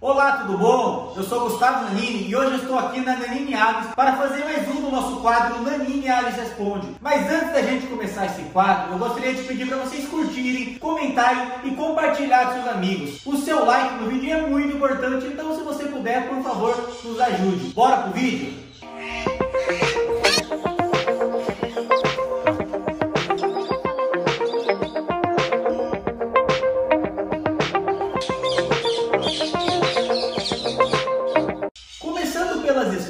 Olá, tudo bom? Eu sou Gustavo Nanini e hoje estou aqui na Nanini Aves para fazer mais um do nosso quadro Nanini Aves Responde. Mas antes da gente começar esse quadro, eu gostaria de pedir para vocês curtirem, comentarem e compartilhar com seus amigos. O seu like no vídeo é muito importante, então se você puder, por favor, nos ajude. Bora pro vídeo?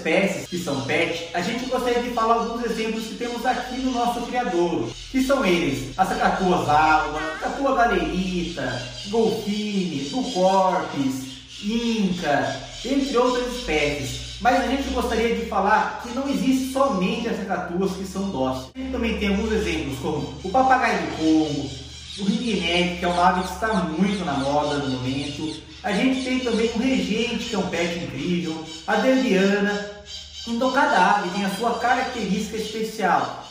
Espécies que são pet, a gente gostaria de falar alguns exemplos que temos aqui no nosso criador, que são eles, a sacatua alba, sacatua galerita, golfine, ducorpis, inca, entre outras espécies. Mas a gente gostaria de falar que não existe somente as sacatuas que são dóceis. Também tem alguns exemplos como o papagaio do Congo, o ringneck, que é uma ave que está muito na moda no momento. A gente tem também o regente, que é um pet incrível, a derbiana, então cada ave tem a sua característica especial.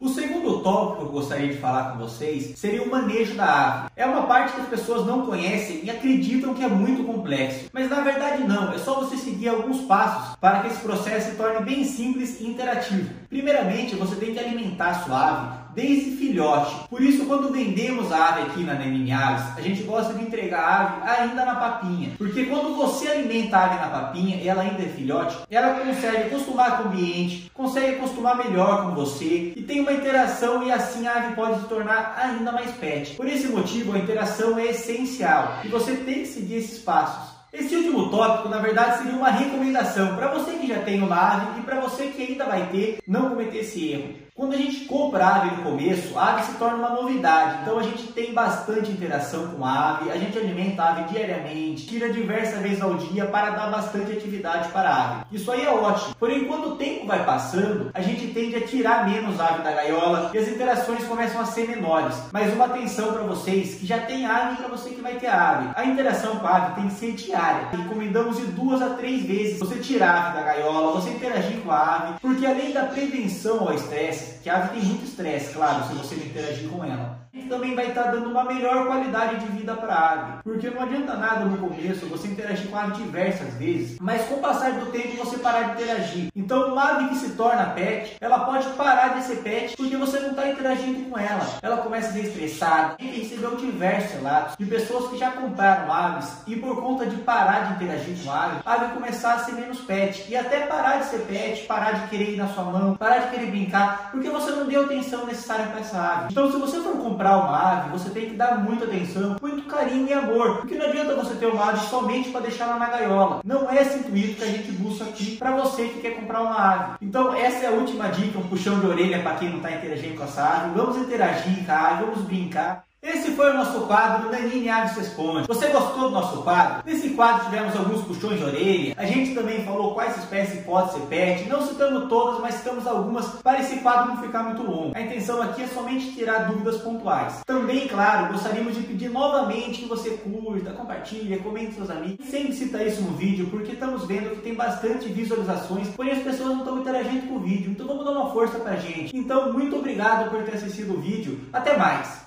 O segundo tópico que eu gostaria de falar com vocês seria o manejo da ave. É uma parte que as pessoas não conhecem e acreditam que é muito complexo, mas na verdade não, é só você seguir alguns passos para que esse processo se torne bem simples e interativo. Primeiramente, você tem que alimentar a sua ave desde filhote. Por isso, quando vendemos a ave aqui na Neminhaves, a gente gosta de entregar a ave ainda na papinha. Porque quando você alimenta a ave na papinha e ela ainda é filhote, ela consegue acostumar com o ambiente, consegue acostumar melhor com você e tem uma interação e assim a ave pode se tornar ainda mais pet. Por esse motivo, a interação é essencial e você tem que seguir esses passos. Esse último tópico, na verdade, seria uma recomendação para você que já tem uma ave e para você que ainda vai ter, não cometer esse erro. Quando a gente compra a ave no começo, a ave se torna uma novidade. Então a gente tem bastante interação com a ave, a gente alimenta a ave diariamente, tira diversas vezes ao dia para dar bastante atividade para a ave. Isso aí é ótimo. Porém, quando o tempo vai passando, a gente tende a tirar menos a ave da gaiola e as interações começam a ser menores. Mas uma atenção para vocês que já tem ave e para você que vai ter ave. A interação com a ave tem que ser diária. Recomendamos de duas a três vezes. Você tirar a ave da gaiola, você interagir com a ave, porque além da prevenção ao estresse, que a ave tem muito estresse, claro, se você não interagir com ela também vai estar dando uma melhor qualidade de vida para a ave. Porque não adianta nada no começo você interagir com a ave diversas vezes, mas com o passar do tempo você parar de interagir. Então, uma ave que se torna pet, ela pode parar de ser pet porque você não está interagindo com ela. Ela começa a ser estressada. Gente recebeu diversos relatos de pessoas que já compraram aves e por conta de parar de interagir com a ave, a ave começar a ser menos pet e até parar de ser pet, parar de querer ir na sua mão, parar de querer brincar, porque você não deu atenção necessária para essa ave. Então, se você for comprar uma ave, você tem que dar muita atenção, muito carinho e amor. Porque não adianta você ter uma ave somente para deixar ela na gaiola. Não é esse intuito que a gente busca aqui para você que quer comprar uma ave. Então, essa é a última dica, um puxão de orelha para quem não está interagindo com essa ave. Vamos interagir com a ave, vamos brincar. Esse foi o nosso quadro Danine Aves Responde. Você gostou do nosso quadro? Nesse quadro tivemos alguns puxões de orelha. A gente também falou quais espécies pode ser pet. Não citamos todas, mas citamos algumas para esse quadro não ficar muito longo. A intenção aqui é somente tirar dúvidas pontuais. Também, claro, gostaríamos de pedir novamente que você curta, compartilhe, comente com seus amigos. Sempre cita isso no vídeo, porque estamos vendo que tem bastante visualizações, porém as pessoas não estão interagindo com o vídeo. Então vamos dar uma força pra gente. Então, muito obrigado por ter assistido o vídeo. Até mais!